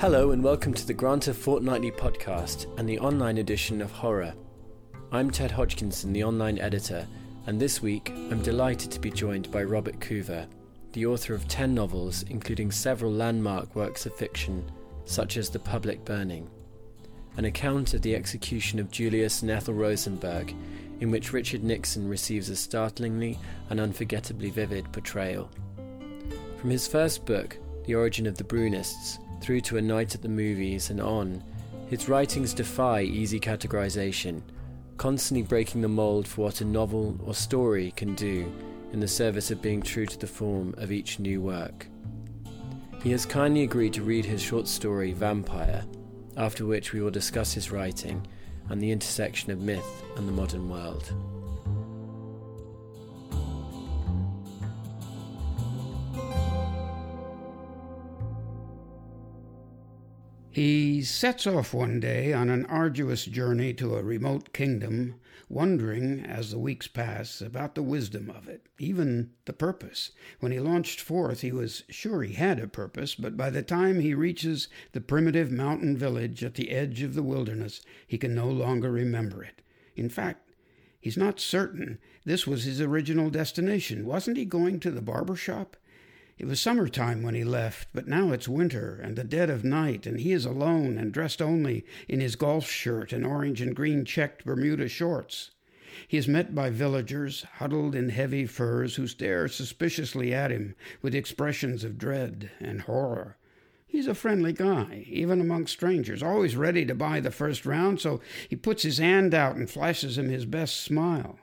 Hello, and welcome to the Granta Fortnightly podcast and the online edition of Horror. I'm Ted Hodgkinson, the online editor, and this week I'm delighted to be joined by Robert Coover, the author of 10 novels, including several landmark works of fiction, such as The Public Burning, an account of the execution of Julius and Ethel Rosenberg, in which Richard Nixon receives a startlingly and unforgettably vivid portrayal. From his first book, The Origin of the Brunists, through to A Night at the Movies and on, his writings defy easy categorization, constantly breaking the mold for what a novel or story can do in the service of being true to the form of each new work. He has kindly agreed to read his short story Vampire, after which we will discuss his writing and the intersection of myth and the modern world. He sets off one day on an arduous journey to a remote kingdom, wondering, as the weeks pass, about the wisdom of it, even the purpose. When he launched forth, he was sure he had a purpose, but by the time he reaches the primitive mountain village at the edge of the wilderness, he can no longer remember it. In fact, he's not certain this was his original destination. Wasn't he going to the barber shop? It was summer time when he left, but now it's winter and the dead of night, and he is alone and dressed only in his golf shirt and orange and green checked Bermuda shorts. He is met by villagers, huddled in heavy furs, who stare suspiciously at him with expressions of dread and horror. He's a friendly guy, even among strangers, always ready to buy the first round, so he puts his hand out and flashes him his best smile.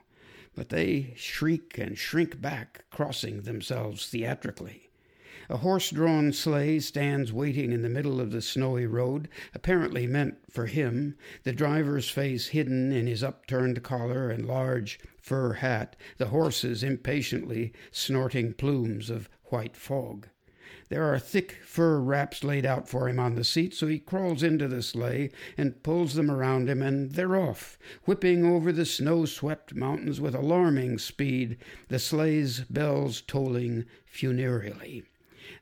But they shriek and shrink back, crossing themselves theatrically. A horse drawn sleigh stands waiting in the middle of the snowy road, apparently meant for him, the driver's face hidden in his upturned collar and large fur hat, the horses impatiently snorting plumes of white fog. There are thick fur wraps laid out for him on the seat, so he crawls into the sleigh and pulls them around him, and they're off, whipping over the snow swept mountains with alarming speed, the sleigh's bells tolling funereally.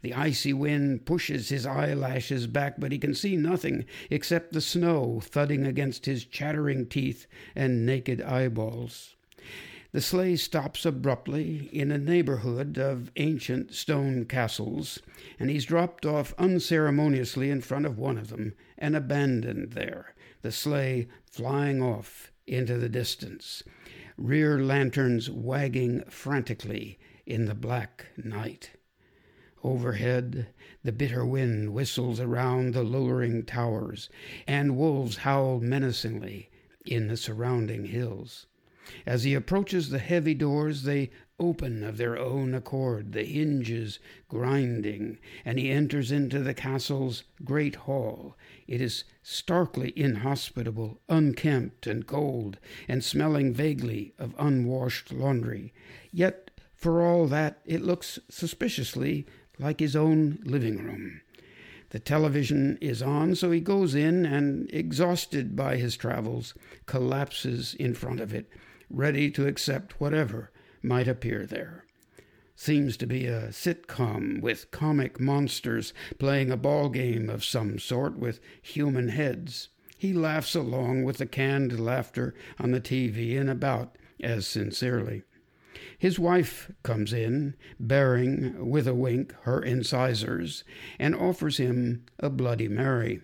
The icy wind pushes his eyelashes back, but he can see nothing except the snow thudding against his chattering teeth and naked eyeballs. The sleigh stops abruptly in a neighborhood of ancient stone castles, and he's dropped off unceremoniously in front of one of them and abandoned there, the sleigh flying off into the distance, rear lanterns wagging frantically in the black night. Overhead, the bitter wind whistles around the lowering towers, and wolves howl menacingly in the surrounding hills. As he approaches the heavy doors, they open of their own accord, the hinges grinding, and he enters into the castle's great hall. It is starkly inhospitable, unkempt and cold, and smelling vaguely of unwashed laundry. Yet, for all that, it looks suspiciously like his own living room. The television is on, so he goes in and, exhausted by his travels, collapses in front of it, ready to accept whatever might appear there. Seems to be a sitcom with comic monsters playing a ball game of some sort with human heads. He laughs along with the canned laughter on the TV and about as sincerely. His wife comes in, bearing, with a wink, her incisors, and offers him a Bloody Mary.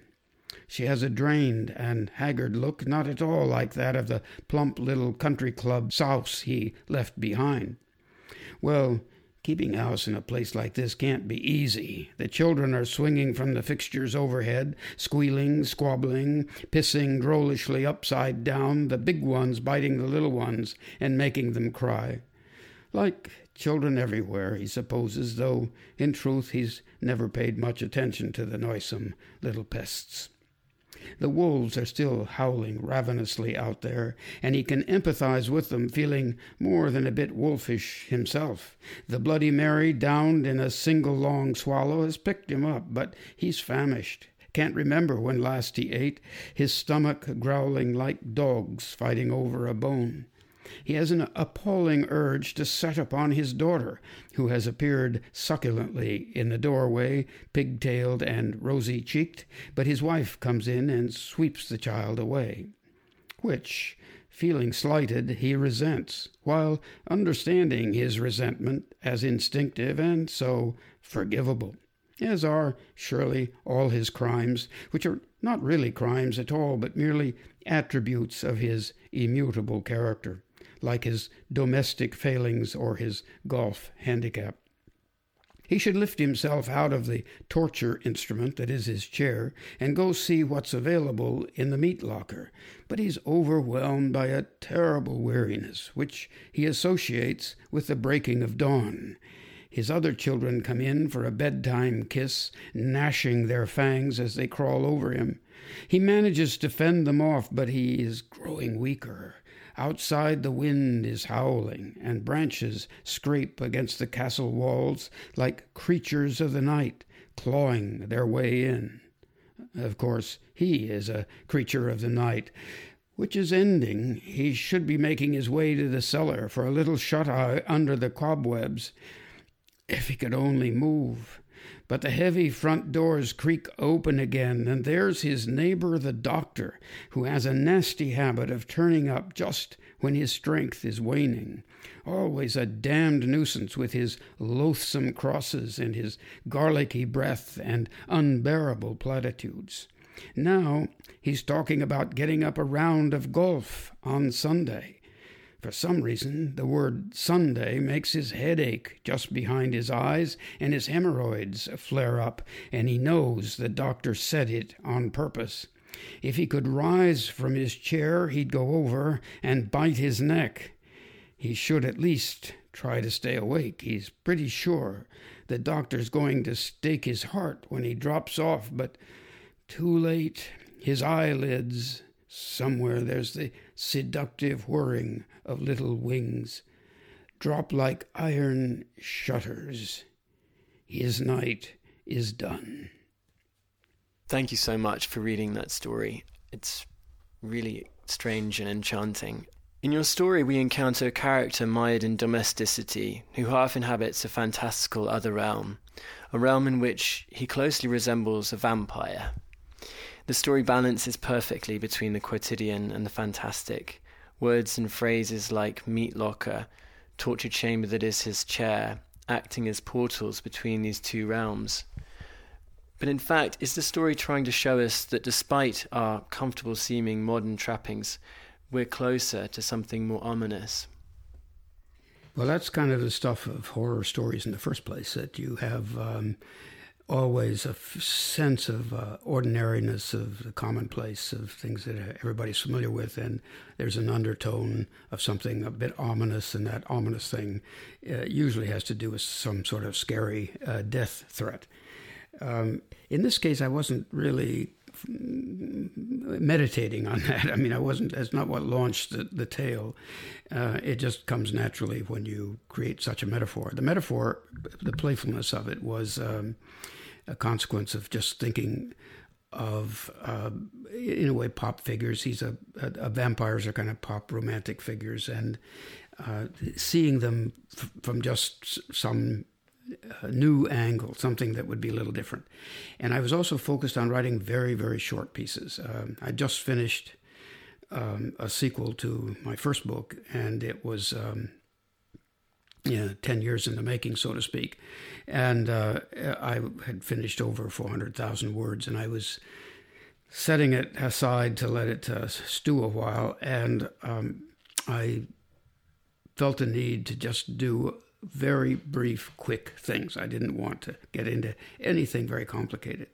She has a drained and haggard look, not at all like that of the plump little country club souse he left behind. Well, keeping house in a place like this can't be easy. The children are swinging from the fixtures overhead, squealing, squabbling, pissing drollishly upside down, the big ones biting the little ones and making them cry. Like children everywhere, he supposes, though in truth he's never paid much attention to the noisome little pests. The wolves are still howling ravenously out there, and he can empathize with them, feeling more than a bit wolfish himself. The Bloody Mary, downed in a single long swallow, has picked him up, but he's famished. Can't remember when last he ate, his stomach growling like dogs fighting over a bone. He has an appalling urge to set upon his daughter, who has appeared succulently in the doorway, pigtailed and rosy cheeked, but his wife comes in and sweeps the child away. Which, feeling slighted, he resents, while understanding his resentment as instinctive and so forgivable, as are surely all his crimes, which are not really crimes at all, but merely attributes of his immutable character, like his domestic failings or his golf handicap. He should lift himself out of the torture instrument that is his chair and go see what's available in the meat locker. But he's overwhelmed by a terrible weariness, which he associates with the breaking of dawn. His other children come in for a bedtime kiss, gnashing their fangs as they crawl over him. He manages to fend them off, but he is growing weaker. Outside the wind is howling, and branches scrape against the castle walls like creatures of the night, clawing their way in. Of course, he is a creature of the night, which is ending. He should be making his way to the cellar for a little shut eye under the cobwebs. If he could only move. But the heavy front doors creak open again, and there's his neighbor, the doctor, who has a nasty habit of turning up just when his strength is waning. Always a damned nuisance with his loathsome crosses and his garlicky breath and unbearable platitudes. Now he's talking about getting up a round of golf on Sunday. For some reason, the word Sunday makes his head ache just behind his eyes, and his hemorrhoids flare up, and he knows the doctor said it on purpose. If he could rise from his chair, he'd go over and bite his neck. He should at least try to stay awake. He's pretty sure the doctor's going to stake his heart when he drops off, but too late. His eyelids, somewhere there's the seductive whirring of little wings, drop like iron shutters. His night is done. Thank you so much for reading that story. It's really strange and enchanting. In your story, we encounter a character mired in domesticity who half inhabits a fantastical other realm, a realm in which he closely resembles a vampire. The story balances perfectly between the quotidian and the fantastic, Words and phrases like meat locker, torture chamber that is his chair, acting as portals between these two realms. But in fact, is the story trying to show us that despite our comfortable seeming modern trappings, we're closer to something more ominous? Well, that's kind of the stuff of horror stories in the first place, that you have um, always a f- sense of uh, ordinariness of the commonplace of things that everybody's familiar with, and there's an undertone of something a bit ominous, and that ominous thing uh, usually has to do with some sort of scary uh, death threat. Um, in this case, I wasn't really meditating on that. I mean, I wasn't. That's not what launched the, the tale. Uh, it just comes naturally when you create such a metaphor. The metaphor, the playfulness of it was. Um, a consequence of just thinking of, uh, in a way, pop figures. He's a, a, a, vampires are kind of pop romantic figures, and uh, seeing them f- from just some uh, new angle, something that would be a little different. And I was also focused on writing very, very short pieces. Um, I just finished um, a sequel to my first book, and it was. Um, yeah, 10 years in the making, so to speak. And uh, I had finished over 400,000 words, and I was setting it aside to let it uh, stew a while. And um, I felt a need to just do very brief, quick things. I didn't want to get into anything very complicated.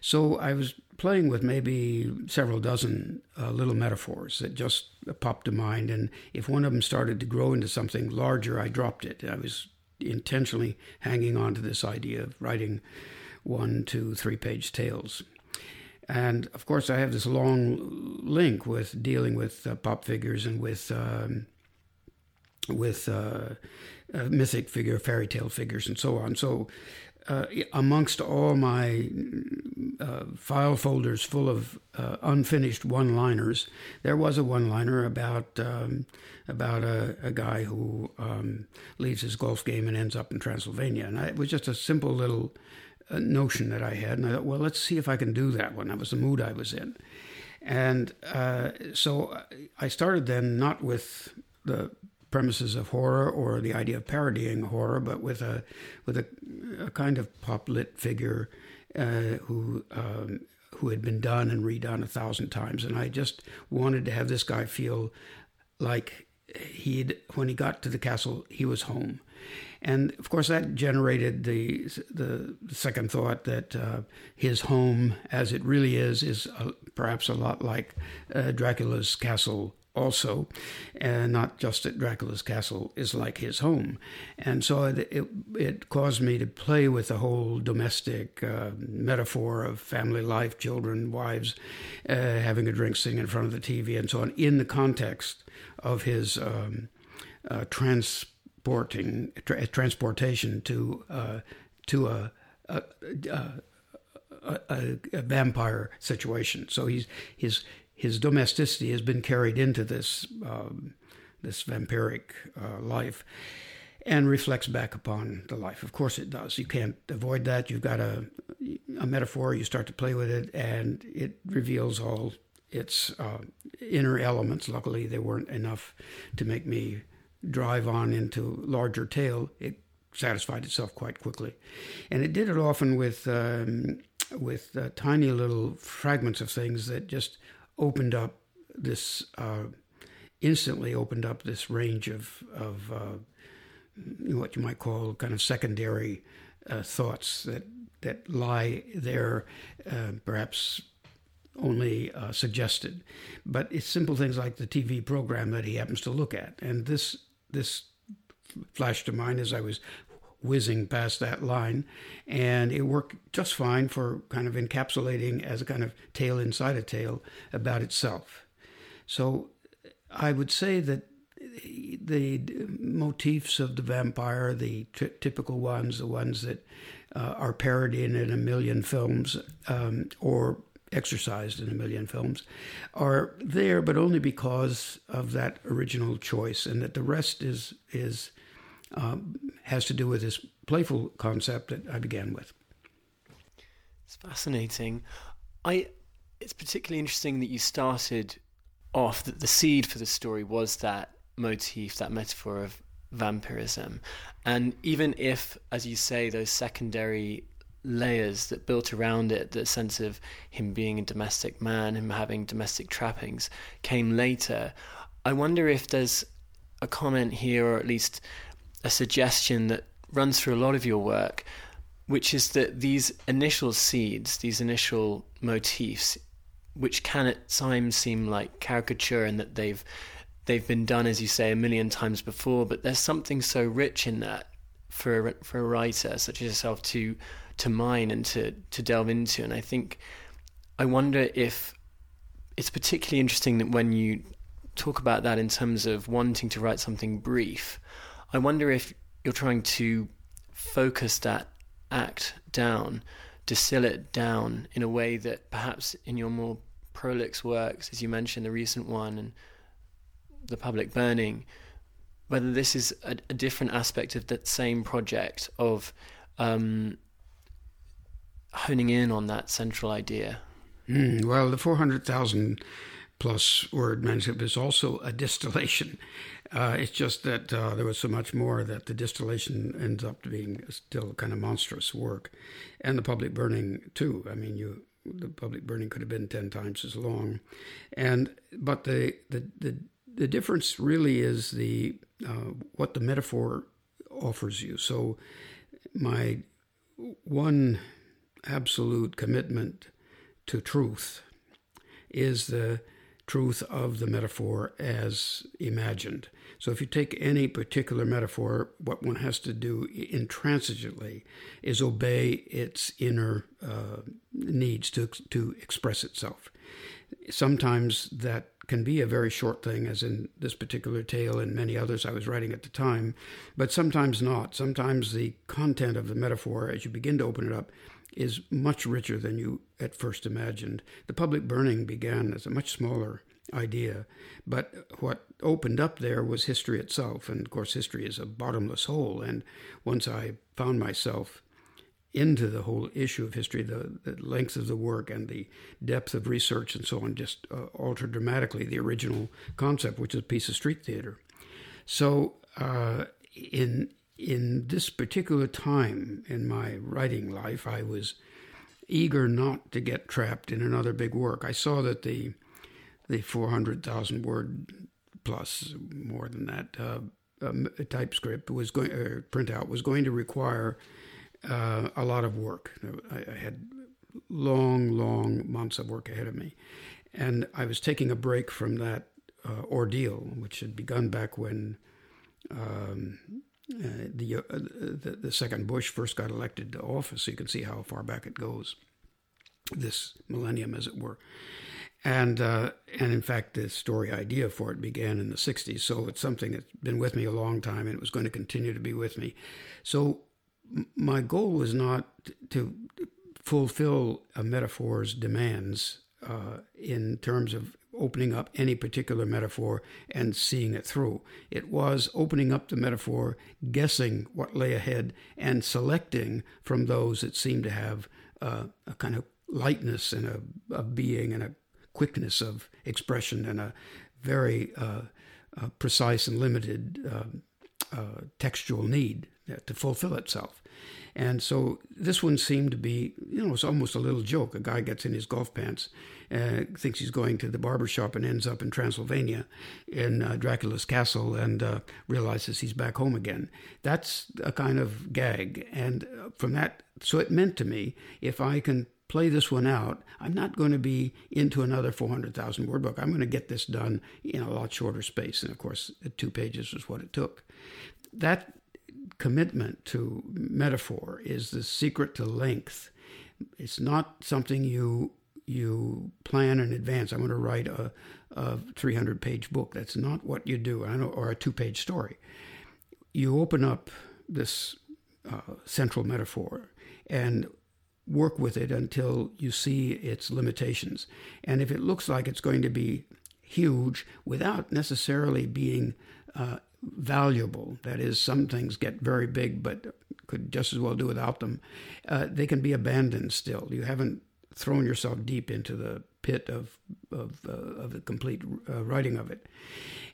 So I was playing with maybe several dozen uh, little metaphors that just popped to mind. And if one of them started to grow into something larger, I dropped it. I was intentionally hanging on to this idea of writing one, two, three page tales. And of course, I have this long link with dealing with uh, pop figures and with um, with uh, uh, mythic figure, fairy tale figures, and so on. So uh, amongst all my uh, file folders full of uh, unfinished one-liners, there was a one-liner about um, about a, a, guy who um, leaves his golf game and ends up in Transylvania, and I, it was just a simple little uh, notion that I had, and I thought, well, let's see if I can do that one. That was the mood I was in, and uh, so I started then not with the premises of horror or the idea of parodying horror, but with a with a, a kind of pop lit figure uh, who um, who had been done and redone a thousand times, and I just wanted to have this guy feel like he'd when he got to the castle he was home. And of course, that generated the the second thought that uh, his home, as it really is, is perhaps a lot like uh, Dracula's castle also, and not just that Dracula's castle is like his home. And so it, it, it caused me to play with the whole domestic uh, metaphor of family life, children, wives, uh, having a drink, sitting in front of the TV, and so on, in the context of his um, uh, transporting tra- transportation to uh, to a, a, a, a, vampire situation. So he's his his domesticity has been carried into this um, this vampiric uh, life and reflects back upon the life. Of course, it does. You can't avoid that. You've got a a metaphor. You start to play with it, and it reveals all its uh, inner elements. Luckily, they weren't enough to make me drive on into larger tale. It satisfied itself quite quickly, and it did it often with um, with uh, tiny little fragments of things that just opened up this uh, instantly opened up this range of of uh, what you might call kind of secondary uh, thoughts that that lie there, uh, perhaps only uh, suggested, but it's simple things like the TV program that he happens to look at, and this this flashed to mind as I was whizzing past that line, and it worked just fine for kind of encapsulating as a kind of tale inside a tale about itself. So I would say that the motifs of the vampire, the t- typical ones, the ones that uh, are parodied in a million films um, or exercised in a million films, are there, but only because of that original choice, and that the rest is is um, has to do with this playful concept that I began with. It's fascinating. I. It's particularly interesting that you started off that the seed for the story was that motif, that metaphor of vampirism, and even if, as you say, those secondary layers that built around it, the sense of him being a domestic man, him having domestic trappings, came later. I wonder if there's a comment here, or at least a suggestion that runs through a lot of your work, which is that these initial seeds, these initial motifs, which can at times seem like caricature and that they've they've been done, as you say, a million times before, but there's something so rich in that for a, for a writer such as yourself to to mine and to to delve into. And I think I wonder if it's particularly interesting that when you talk about that in terms of wanting to write something brief, I wonder if you're trying to focus that act down, distill it down in a way that perhaps in your more prolix works, as you mentioned, the recent one and the public burning, whether this is a, a different aspect of that same project of um, honing in on that central idea. Mm, well, the 400,000 plus word manuscript is also a distillation. Uh, it's just that uh, there was so much more that the distillation ends up being still kind of monstrous work, and the public burning too. I mean, you the public burning could have been ten times as long, and but the the the, the difference really is the uh, what the metaphor offers you. So my one absolute commitment to truth is the truth of the metaphor as imagined. So if you take any particular metaphor, what one has to do intransigently is obey its inner uh, needs to, to express itself. Sometimes that can be a very short thing, as in this particular tale and many others I was writing at the time, but sometimes not. Sometimes the content of the metaphor, as you begin to open it up, is much richer than you at first imagined. The public burning began as a much smaller idea, but what opened up there was history itself. And of course, history is a bottomless hole. And once I found myself into the whole issue of history, the, the length of the work and the depth of research and so on just uh, altered dramatically the original concept, which is a piece of street theater. So, uh, in in this particular time in my writing life, I was eager not to get trapped in another big work. I saw that the the 400,000 word plus more than that uh, um, typescript was going or printout was going to require uh, a lot of work. I, I, had long, long months of work ahead of me, and I was taking a break from that uh, ordeal, which had begun back when um, uh, the, uh, the, the second Bush first got elected to office. So you can see how far back it goes, this millennium, as it were. And uh, and in fact, the story idea for it began in the '60s, so it's something that's been with me a long time, and it was going to continue to be with me. So my goal was not to fulfill a metaphor's demands uh, in terms of opening up any particular metaphor and seeing it through. It was opening up the metaphor, guessing what lay ahead, and selecting from those that seemed to have uh, a kind of lightness and a, a, being and a quickness of expression and a very uh, uh, precise and limited um, uh, textual need to fulfill itself. And so this one seemed to be, you know, it's almost a little joke. A guy gets in his golf pants, uh, thinks he's going to the barber shop, and ends up in Transylvania in uh, Dracula's castle and uh, realizes he's back home again. That's a kind of gag. And uh, from that, so it meant to me if I can play this one out, I'm not going to be into another 400,000 word book. I'm going to get this done in a lot shorter space. And of course, two pages was what it took. That commitment to metaphor is the secret to length. It's not something you you plan in advance. I'm going to write a, a 300 page book. That's not what you do, or a two page story. You open up this uh, central metaphor and work with it until you see its limitations. And if it looks like it's going to be huge without necessarily being uh, valuable. That is, some things get very big, but could just as well do without them. Uh, they can be abandoned still. You haven't thrown yourself deep into the pit of of, uh, of the complete uh, writing of it,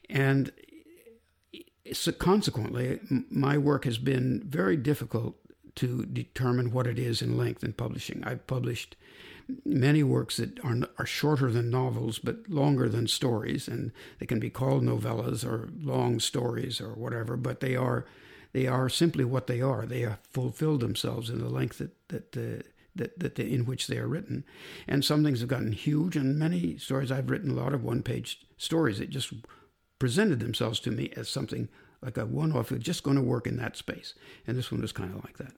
and so consequently, my work has been very difficult to determine what it is in length in publishing. I've published many works that are, are shorter than novels but longer than stories, and they can be called novellas or long stories or whatever, but they are they are simply what they are. They have fulfilled themselves in the length that that that, that in which they are written, and some things have gotten huge, and many stories I've written a lot of one-page stories that just presented themselves to me as something like a one-off, just going to work in that space, and this one was kind of like that.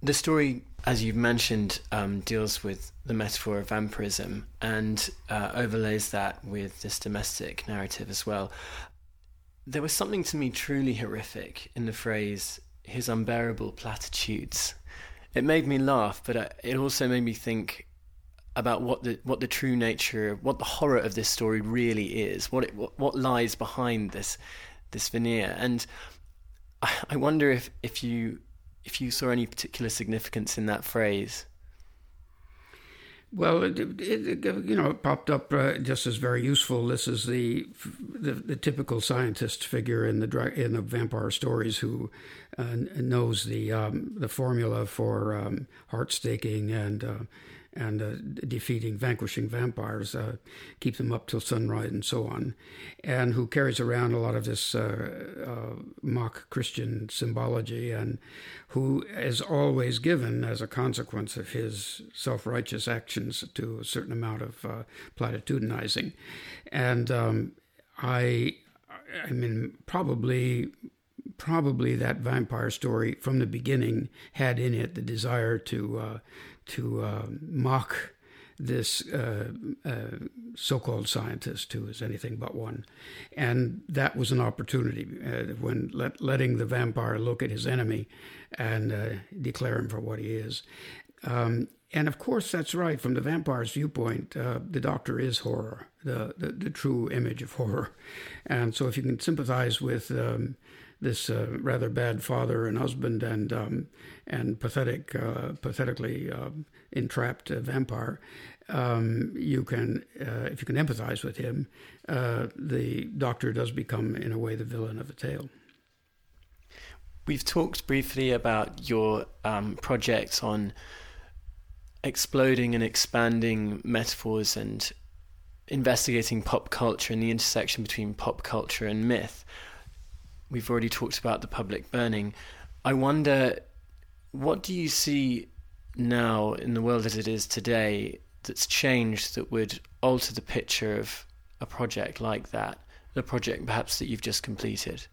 The story, as you've mentioned, um, deals with the metaphor of vampirism and uh, overlays that with this domestic narrative as well. There was something to me truly horrific in the phrase, his unbearable platitudes. It made me laugh, but uh, it also made me think about what the what the true nature, what the horror of this story really is, what it what, lies behind this this veneer, and I, I wonder if if you if you saw any particular significance in that phrase. Well, it, it, you know, it popped up uh, just as very useful. This is the, the, the typical scientist figure in the in the vampire stories who uh, knows the um, the formula for um, heart staking and uh, and uh, defeating, vanquishing vampires, uh, keep them up till sunrise and so on, and who carries around a lot of this uh, uh mock Christian symbology, and who is always given as a consequence of his self righteous actions to a certain amount of uh, platitudinizing, and um, I, I mean, probably probably that vampire story from the beginning had in it the desire to uh, to uh, mock this uh, uh, so-called scientist who is anything but one, and that was an opportunity uh, when let, letting the vampire look at his enemy and uh, declare him for what he is. Um, and of course, that's right. From the vampire's viewpoint, uh, the Doctor is horror, the, the, the true image of horror. And so, if you can sympathize with um, this uh, rather bad father and husband and um, and pathetic, uh, pathetically uh, entrapped uh, vampire, um, you can, uh, if you can empathize with him, the Doctor does become, in a way, the villain of the tale. We've talked briefly about your um, project on exploding and expanding metaphors and investigating pop culture and the intersection between pop culture and myth. We've already talked about the public burning. I wonder, what do you see now in the world as it is today that's changed that would alter the picture of a project like that, the project perhaps that you've just completed?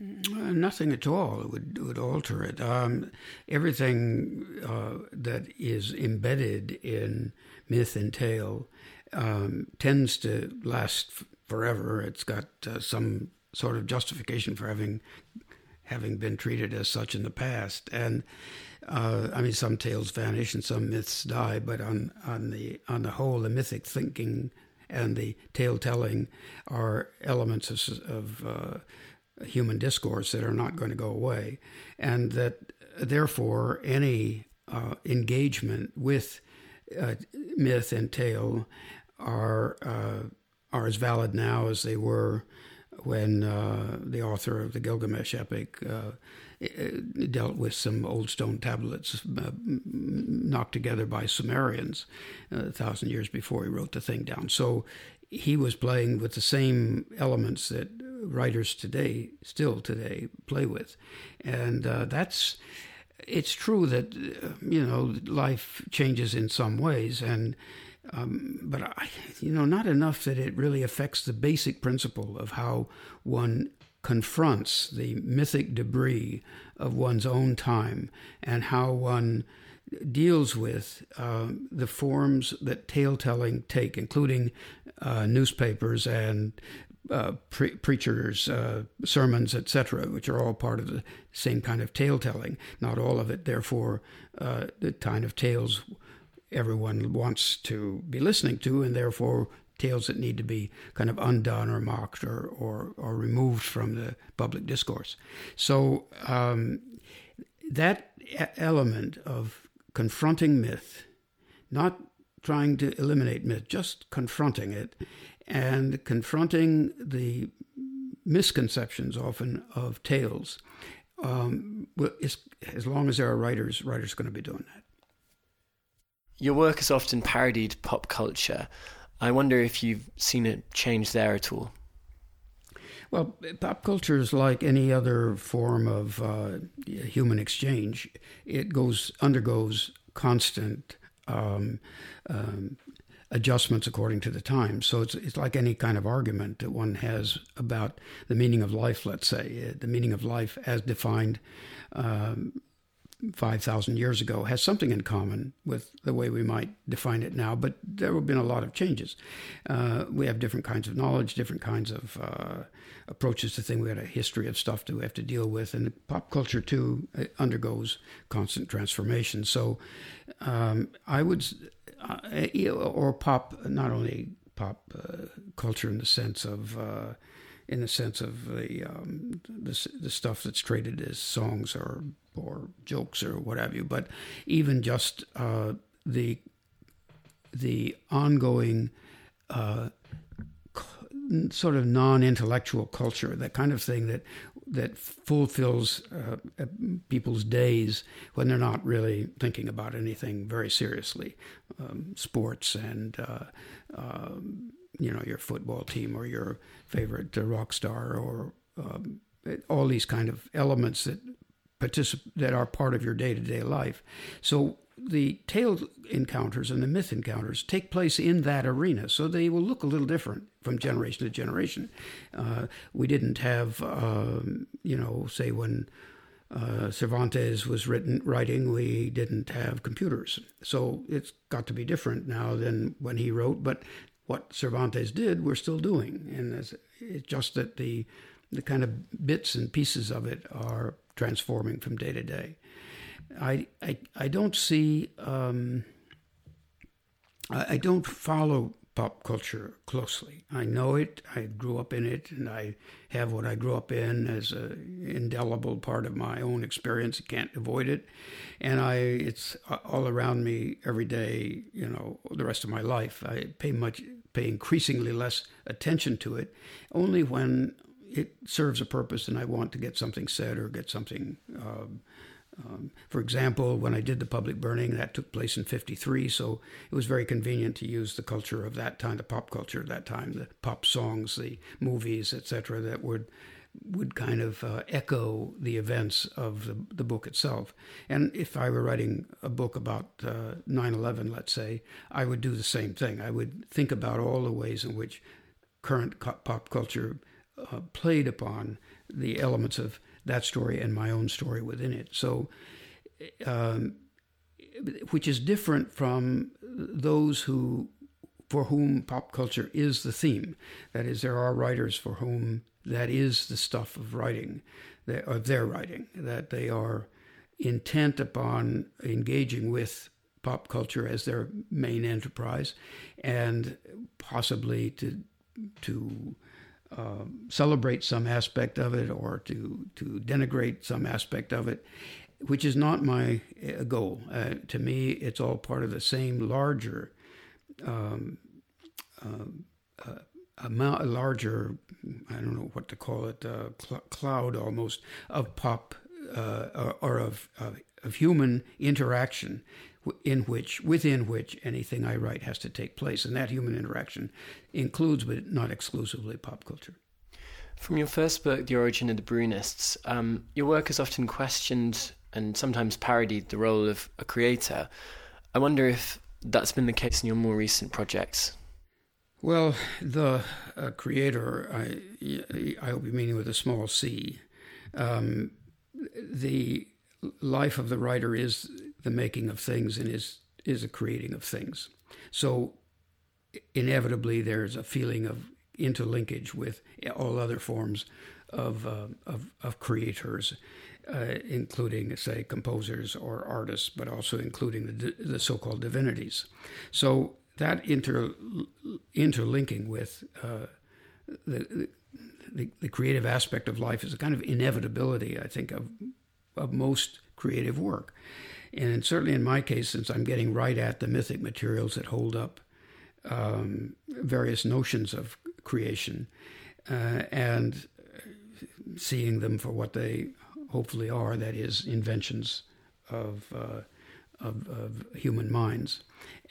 Uh, nothing at all would would alter it. Um, everything uh, that is embedded in myth and tale um, tends to last forever. It's got uh, some sort of justification for having having been treated as such in the past. And uh, I mean, some tales vanish and some myths die, but on on the on the whole, the mythic thinking and the tale telling are elements of, of uh, human discourse that are not going to go away, and that therefore any uh, engagement with uh, myth and tale are uh, are as valid now as they were when uh, the author of the Gilgamesh epic uh, dealt with some old stone tablets uh, knocked together by Sumerians a thousand years before he wrote the thing down. So he was playing with the same elements that writers today, still today, play with. And uh, that's, it's true that, uh, you know, life changes in some ways. And, um, but I, you know, not enough that it really affects the basic principle of how one confronts the mythic debris of one's own time and how one deals with uh, the forms that tale telling take, including uh, newspapers and uh, pre- preachers' uh, sermons, etc., which are all part of the same kind of tale telling. Not all of it, therefore, uh, the kind of tales everyone wants to be listening to, and therefore tales that need to be kind of undone or mocked or, or, or removed from the public discourse. So um, that element of confronting myth, not trying to eliminate myth, just confronting it, and confronting the misconceptions often of tales. Um, as long as there are writers, writers are going to be doing that. Your work has often parodied pop culture. I wonder if you've seen it change there at all. Well, pop culture is like any other form of uh, human exchange. It goes undergoes constant um, um, adjustments according to the times. So it's it's like any kind of argument that one has about the meaning of life. Let's say uh, the meaning of life as defined. Um, 5,000 years ago has something in common with the way we might define it now, but there have been a lot of changes. Uh, we have different kinds of knowledge, different kinds of uh, approaches to things. We had a history of stuff that we have to deal with, and pop culture too uh, undergoes constant transformation. So um, I would uh, or pop, not only pop uh, culture in the sense of uh, in the sense of the, um, the, the stuff that's traded as songs or or jokes or what have you, but even just uh, the the ongoing uh, sort of non-intellectual culture, that kind of thing that that fulfills uh, people's days when they're not really thinking about anything very seriously, um, sports and uh, um, you know your football team or your favorite uh, rock star or um, all these kind of elements that particip- that are part of your day to day life. So the tale encounters and the myth encounters take place in that arena, so they will look a little different from generation to generation. Uh, we didn't have, um, you know, say when uh, Cervantes was written writing, we didn't have computers, so it's got to be different now than when he wrote. But what Cervantes did, we're still doing, and it's, it's just that the the kind of bits and pieces of it are transforming from day to day. I I, I don't see um, I, I don't follow pop culture closely. I know it. I grew up in it, and I have what I grew up in as an indelible part of my own experience. You can't avoid it, and I it's all around me every day. You know, the rest of my life. I pay much, pay increasingly less attention to it, only when it serves a purpose and I want to get something said or get something. Um, um, for example, when I did the public burning, that took place in 53, so it was very convenient to use the culture of that time, the pop culture of that time, the pop songs, the movies, etc., that would would kind of uh, echo the events of the, the book itself. And if I were writing a book about uh, 9 11, let's say, I would do the same thing. I would think about all the ways in which current pop culture uh, played upon the elements of that story and my own story within it. So, um, which is different from those who, for whom pop culture is the theme. That is, there are writers for whom that is the stuff of writing, of their writing, that they are intent upon engaging with pop culture as their main enterprise, and possibly to to um, celebrate some aspect of it or to to denigrate some aspect of it, which is not my uh, goal. Uh, to me, it's all part of the same larger um, uh, uh, amount, larger I don't know what to call it, uh, cl- cloud almost of pop uh, or of of human interaction in which within which anything I write has to take place, and that human interaction includes, but not exclusively, pop culture. From your first book, The Origin of the Brunists, um, your work has often questioned and sometimes parodied the role of a creator. I wonder if that's been the case in your more recent projects. Well, the uh, creator, I, I hope you mean with a small c. Um, the life of the writer is the making of things and is is a creating of things. So inevitably, there's a feeling of interlinkage with all other forms of uh, of, of, creators, uh, including say composers or artists, but also including the the so-called divinities. So that inter interlinking with uh, the, the the creative aspect of life is a kind of inevitability, I think, of of most creative work. And certainly in my case, since I'm getting right at the mythic materials that hold up um, various notions of creation uh, and seeing them for what they hopefully are that is, inventions of, uh, of, of, human minds.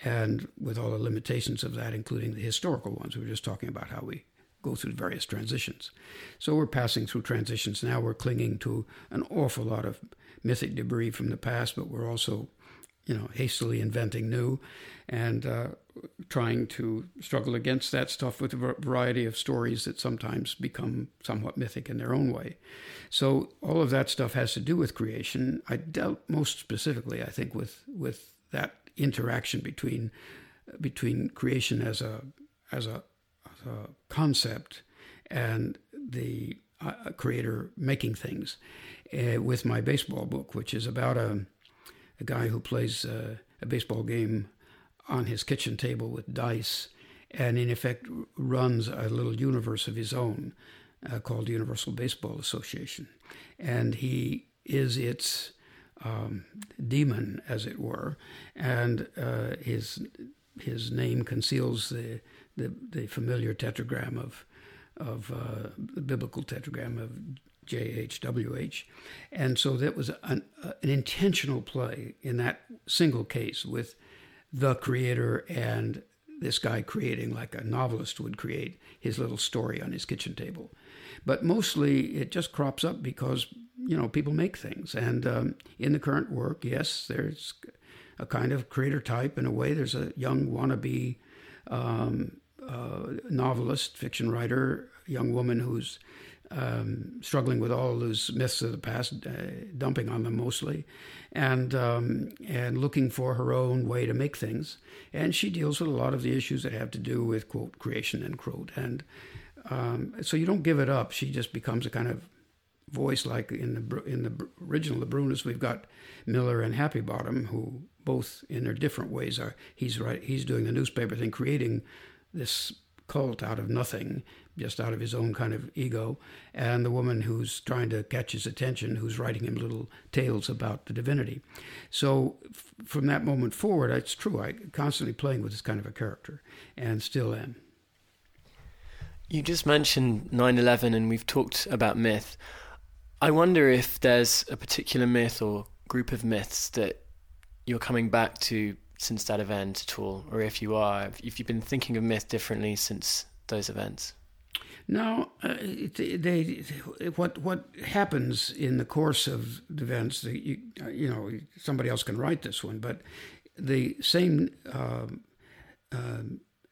And with all the limitations of that, including the historical ones, we were just talking about how we go through various transitions. So we're passing through transitions now. We're clinging to an awful lot of mythic debris from the past, but we're also, you know, hastily inventing new and uh, trying to struggle against that stuff with a variety of stories that sometimes become somewhat mythic in their own way. So all of that stuff has to do with creation. I dealt most specifically, I think, with with that interaction between between creation as a as a, a concept and the uh, creator making things uh, with my baseball book, which is about a, a guy who plays uh, a baseball game on his kitchen table with dice and, in effect, runs a little universe of his own uh, called Universal Baseball Association. And he is its um, demon, as it were, and uh, his his name conceals the, the, the familiar tetragram of of uh, the biblical tetragram of JHWH. And so that was an, uh, an intentional play in that single case with the creator and this guy creating like a novelist would create his little story on his kitchen table. But mostly it just crops up because, you know, people make things. And um, in the current work, yes, there's a kind of creator type in a way. There's a young wannabe um, uh, novelist, fiction writer, young woman who's um, struggling with all those myths of the past, uh, dumping on them mostly, and um, and looking for her own way to make things. And she deals with a lot of the issues that have to do with quote creation end quote. And um, so you don't give it up. She just becomes a kind of voice like in the in the original the Brunists. We've got Miller and Happy Bottom, who both in their different ways are. He's right. He's doing the newspaper thing, creating this cult out of nothing, just out of his own kind of ego, and the woman who's trying to catch his attention, who's writing him little tales about the divinity. So f- from that moment forward, it's true. I constantly playing with this kind of a character, and still am. You just mentioned 9/11, and we've talked about myth. I wonder if there's a particular myth or group of myths that you're coming back to since that event at all, or if you are, if you've been thinking of myth differently since those events? No, uh, they, what what happens in the course of the events? The, you, you, know, somebody else can write this one, but the same uh, uh,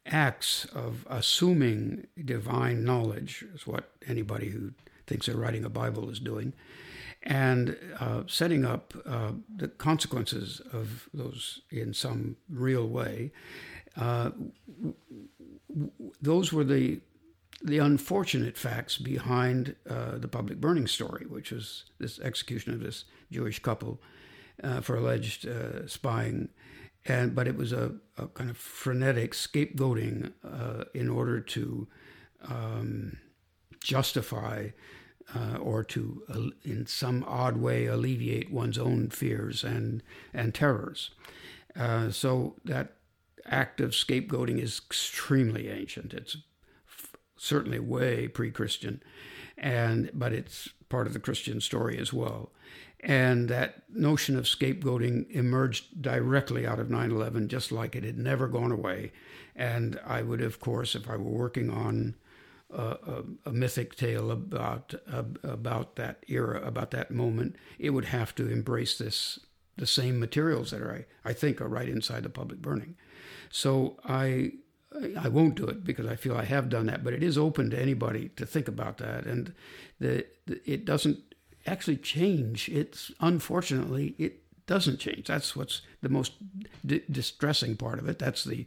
acts of assuming divine knowledge is what anybody who thinks they're writing a Bible is doing and uh, setting up uh, the consequences of those in some real way. Uh, those were the the unfortunate facts behind uh, the public burning story, which was this execution of this Jewish couple uh, for alleged uh, spying. And, but it was a, a kind of frenetic scapegoating in order to um, justify uh, or to, uh, in some odd way, alleviate one's own fears and, and terrors. Uh, so that act of scapegoating is extremely ancient. It's f- certainly way pre-Christian, and but it's part of the Christian story as well. And that notion of scapegoating emerged directly out of 9/11, just like it had never gone away. And I would, of course, if I were working on a, a, mythic tale about uh, about that era, about that moment, it would have to embrace this the same materials that are I, I think are right inside the public burning. So I I won't do it because I feel I have done that, but it is open to anybody to think about that, and the, the it doesn't actually change. It's unfortunately it doesn't change. That's what's the most d- distressing part of it. That's the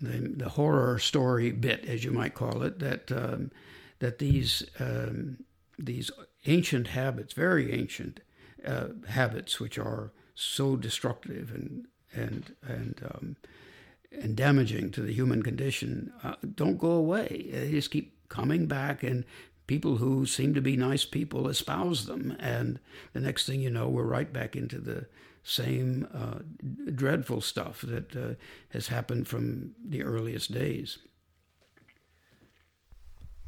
the, the horror story bit, as you might call it, that um, that these um, these ancient habits, very ancient uh, habits, which are so destructive and and and um, and damaging to the human condition, uh, don't go away. They just keep coming back, and people who seem to be nice people espouse them, and the next thing you know, we're right back into the same uh, dreadful stuff that uh, has happened from the earliest days.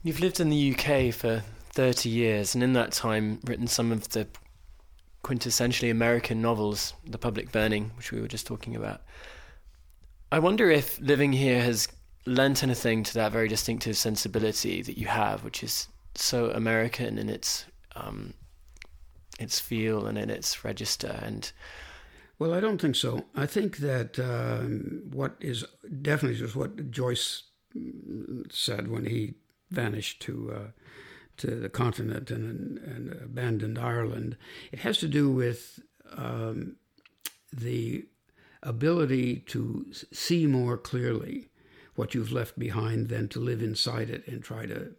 You've lived in the UK for 30 years, and in that time, written some of the quintessentially American novels, The Public Burning, which we were just talking about. I wonder if living here has lent anything to that very distinctive sensibility that you have, which is so American in its um, its feel and in its register, and well, I don't think so. I think that um, what is definitely just what Joyce said when he vanished to uh, to the continent and, and, abandoned Ireland. It has to do with um, the ability to see more clearly what you've left behind than to live inside it and try to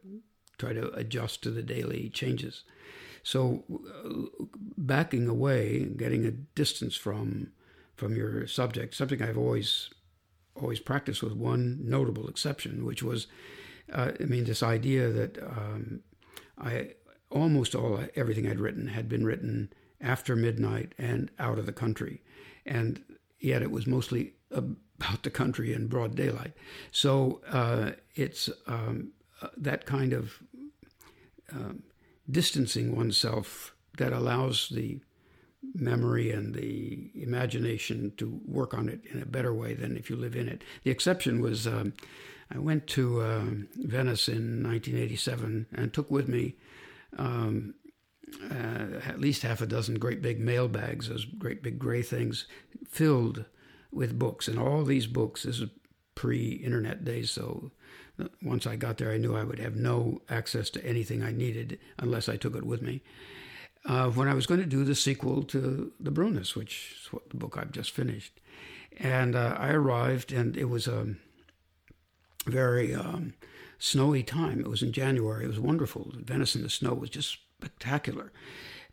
try to adjust to the daily changes. So, backing away, getting a distance from from your subject, something I've always always practiced with one notable exception, which was, uh, I mean, this idea that um, I almost all everything I'd written had been written after midnight and out of the country, and yet it was mostly about the country in broad daylight. So uh, it's um, uh, that kind of um, distancing oneself that allows the memory and the imagination to work on it in a better way than if you live in it. The exception was um, I went to uh, Venice in 1987 and took with me um, uh, at least half a dozen great big mail bags, those great big gray things, filled with books. And all these books, this is pre internet days, so once I got there, I knew I would have no access to anything I needed unless I took it with me. Uh, when I was going to do the sequel to The Brunists, which is what the book I've just finished. And uh, I arrived, and it was a very um, snowy time. It was in January. It was wonderful. Venice in the snow was just spectacular.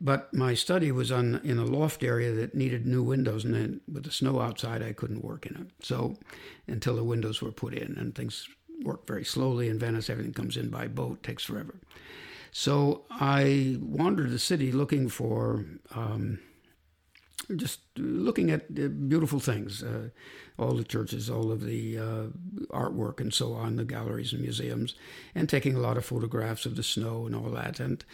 But my study was on in a loft area that needed new windows, and then with the snow outside, I couldn't work in it. So until the windows were put in, and things work very slowly in Venice, everything comes in by boat, takes forever. So I wandered the city looking for. Um, just looking at beautiful things, uh, all the churches, all of the uh, artwork, and so on, the galleries and museums, and taking a lot of photographs of the snow and all that. And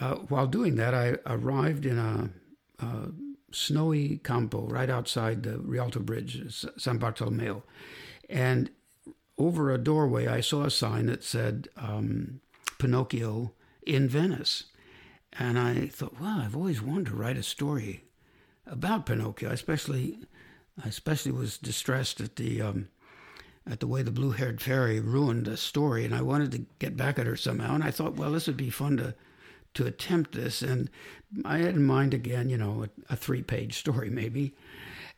uh, while doing that, I arrived in a, a, snowy campo right outside the Rialto Bridge, San Bartolomeo. And over a doorway, I saw a sign that said um, Pinocchio in Venice. And I thought, well, I've always wanted to write a story about Pinocchio. I especially, I especially was distressed at the um, at the way the blue-haired fairy ruined the story, and I wanted to get back at her somehow. And I thought, well, this would be fun to to attempt this. And I had in mind again, you know, a, a three page story maybe.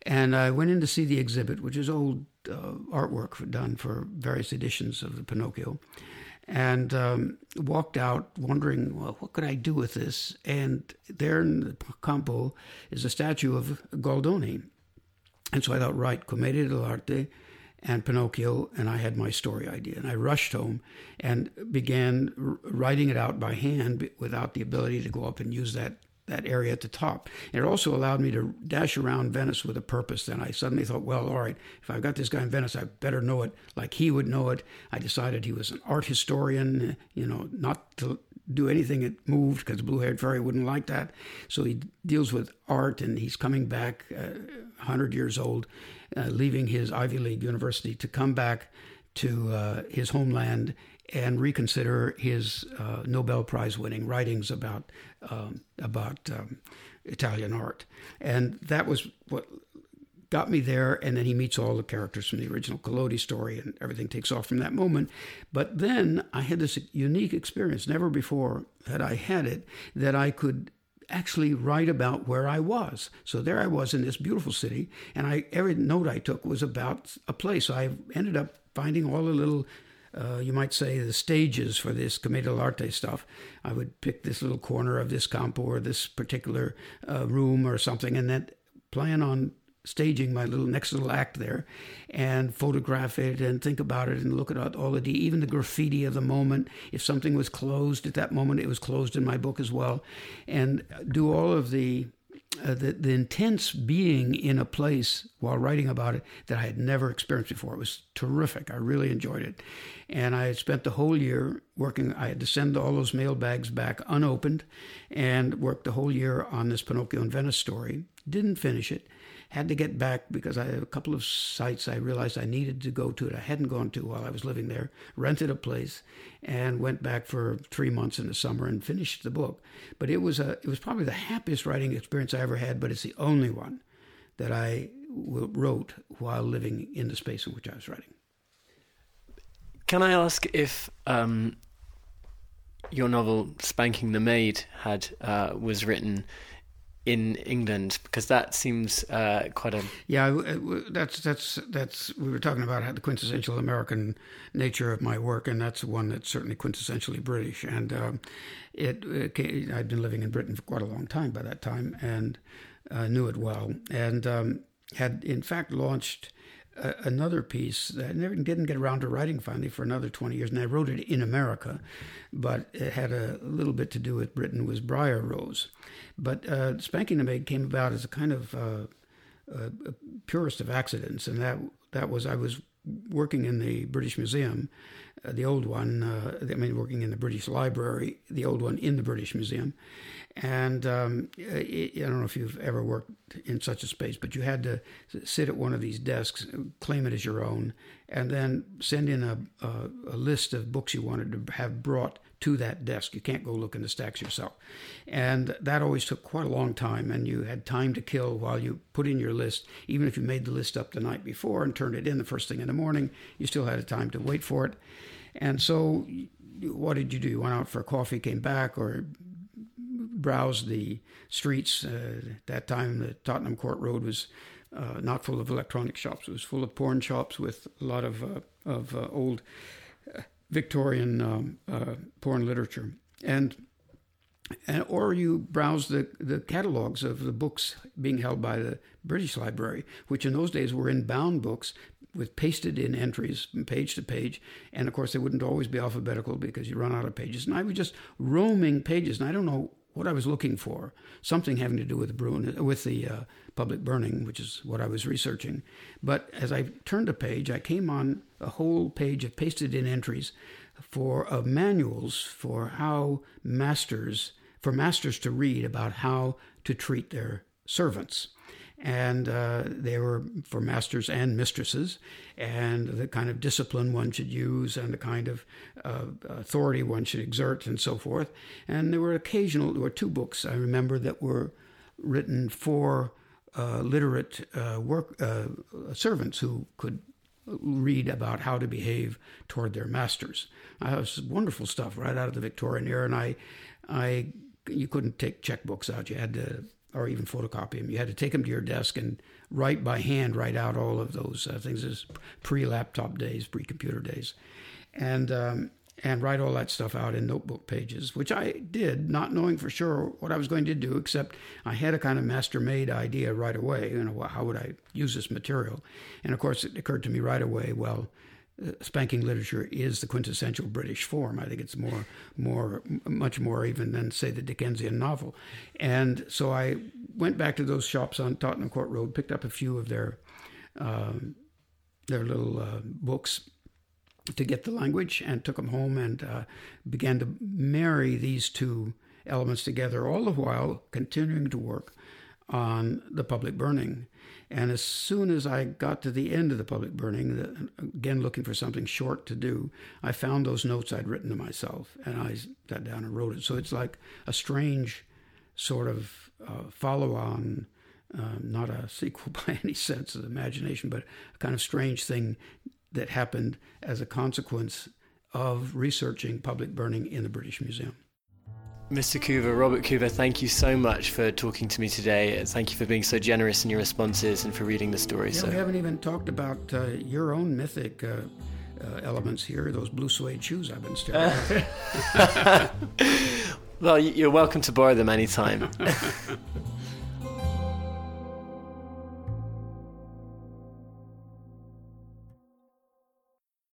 And I went in to see the exhibit, which is old uh, artwork done for various editions of the Pinocchio, and um, walked out wondering, well, what could I do with this? And there in the campo is a statue of Goldoni. And so I thought, right, Commedia dell'arte, and Pinocchio, and I had my story idea. And I rushed home and began writing it out by hand without the ability to go up and use that that area at the top. And it also allowed me to dash around Venice with a purpose. Then I suddenly thought, well, all right, if I've got this guy in Venice, I better know it like he would know it. I decided he was an art historian, you know, not to do anything that moved because Blue Haired Fairy wouldn't like that. So he deals with art and he's coming back uh, 100 years old uh, leaving his Ivy League university to come back to uh, his homeland and reconsider his uh, Nobel Prize winning writings about um, about um, Italian art, and that was what got me there. And then he meets all the characters from the original Collodi story, and everything takes off from that moment. But then I had this unique experience. Never before had I had it that I could actually write about where I was. So there I was in this beautiful city, and I every note I took was about a place. I ended up finding all the little, uh, you might say, the stages for this commedia dell'arte stuff. I would pick this little corner of this campo or this particular uh, room or something, and then plan on staging my little next little act there and photograph it and think about it and look at all the even the graffiti of the moment if something was closed at that moment it was closed in my book as well and do all of the uh, the, the intense being in a place while writing about it that I had never experienced before. It was terrific. I really enjoyed it. And I spent the whole year working. I had to send all those mail bags back unopened and worked the whole year on this Pinocchio in Venice story. Didn't finish it had to get back because I had a couple of sites I realized I needed to go to that I hadn't gone to while I was living there. Rented a place and went back for three months in the summer and finished the book. But it was a it was probably the happiest writing experience I ever had. But it's the only one that I wrote while living in the space in which I was writing. Can I ask if um, your novel "Spanking the Maid" had uh, was written? In England because that seems uh, quite a yeah. That's that's that's we were talking about the quintessential American nature of my work, and that's one that's certainly quintessentially British. And um, it, it, I'd been living in Britain for quite a long time by that time, and uh, knew it well, and um, had in fact launched another piece that I never didn't get around to writing finally for another 20 years. And I wrote it in America, but it had a little bit to do with Britain, was Briar Rose. But uh, Spanking the Maid came about as a kind of uh, purest of accidents. And that, that was, I was working in the British Museum, uh, the old one, uh, I mean, working in the British Library, the old one in the British Museum. And um, I don't know if you've ever worked in such a space, but you had to sit at one of these desks, claim it as your own, and then send in a, a, a list of books you wanted to have brought to that desk. You can't go look in the stacks yourself. And that always took quite a long time, and you had time to kill while you put in your list. Even if you made the list up the night before and turned it in the first thing in the morning, you still had a time to wait for it. And so, what did you do? You went out for coffee, came back, or browsed the streets. Uh, at that time, the Tottenham Court Road was uh, not full of electronic shops. It was full of porn shops with a lot of uh, of uh, old uh, Victorian um, uh, porn literature, and and or you browse the the catalogs of the books being held by the British Library, which in those days were in bound books with pasted in entries from page to page. And of course, they wouldn't always be alphabetical because you run out of pages. And I was just roaming pages, and I don't know what I was looking for, something having to do with Bruin, with the uh, public burning, which is what I was researching. But as I turned a page, I came on a whole page of pasted in entries for manuals for how masters, for masters to read about how to treat their servants and uh, they were for masters and mistresses, and the kind of discipline one should use, and the kind of uh, authority one should exert, and so forth. And there were occasional, there were two books I remember that were written for uh, literate uh, work uh, servants who could read about how to behave toward their masters. Uh, was wonderful stuff right out of the Victorian era, and I, I, you couldn't take checkbooks out. You had to or even photocopy them. You had to take them to your desk and write by hand, write out all of those uh, things. This pre-laptop days, pre-computer days, and um, and write all that stuff out in notebook pages, which I did, not knowing for sure what I was going to do. Except I had a kind of master-maid idea right away. You know, how would I use this material? And of course, it occurred to me right away. Well, spanking literature is the quintessential British form. I think it's more, more, much more even than say the Dickensian novel. And so I went back to those shops on Tottenham Court Road, picked up a few of their, um, their little uh, books to get the language, and took them home and uh, began to marry these two elements together, all the while continuing to work on the public burning and as soon as I got to the end of the public burning, again looking for something short to do, I found those notes I'd written to myself and I sat down and wrote it. So it's like a strange sort of uh, follow on, uh, not a sequel by any sense of the imagination, but a kind of strange thing that happened as a consequence of researching public burning in the British Museum. Mr. Coover, Robert Coover, thank you so much for talking to me today. Thank you for being so generous in your responses and for reading the story. Yeah, so. We haven't even talked about uh, your own mythic uh, uh, elements here, those blue suede shoes I've been staring at. well, you're welcome to borrow them anytime.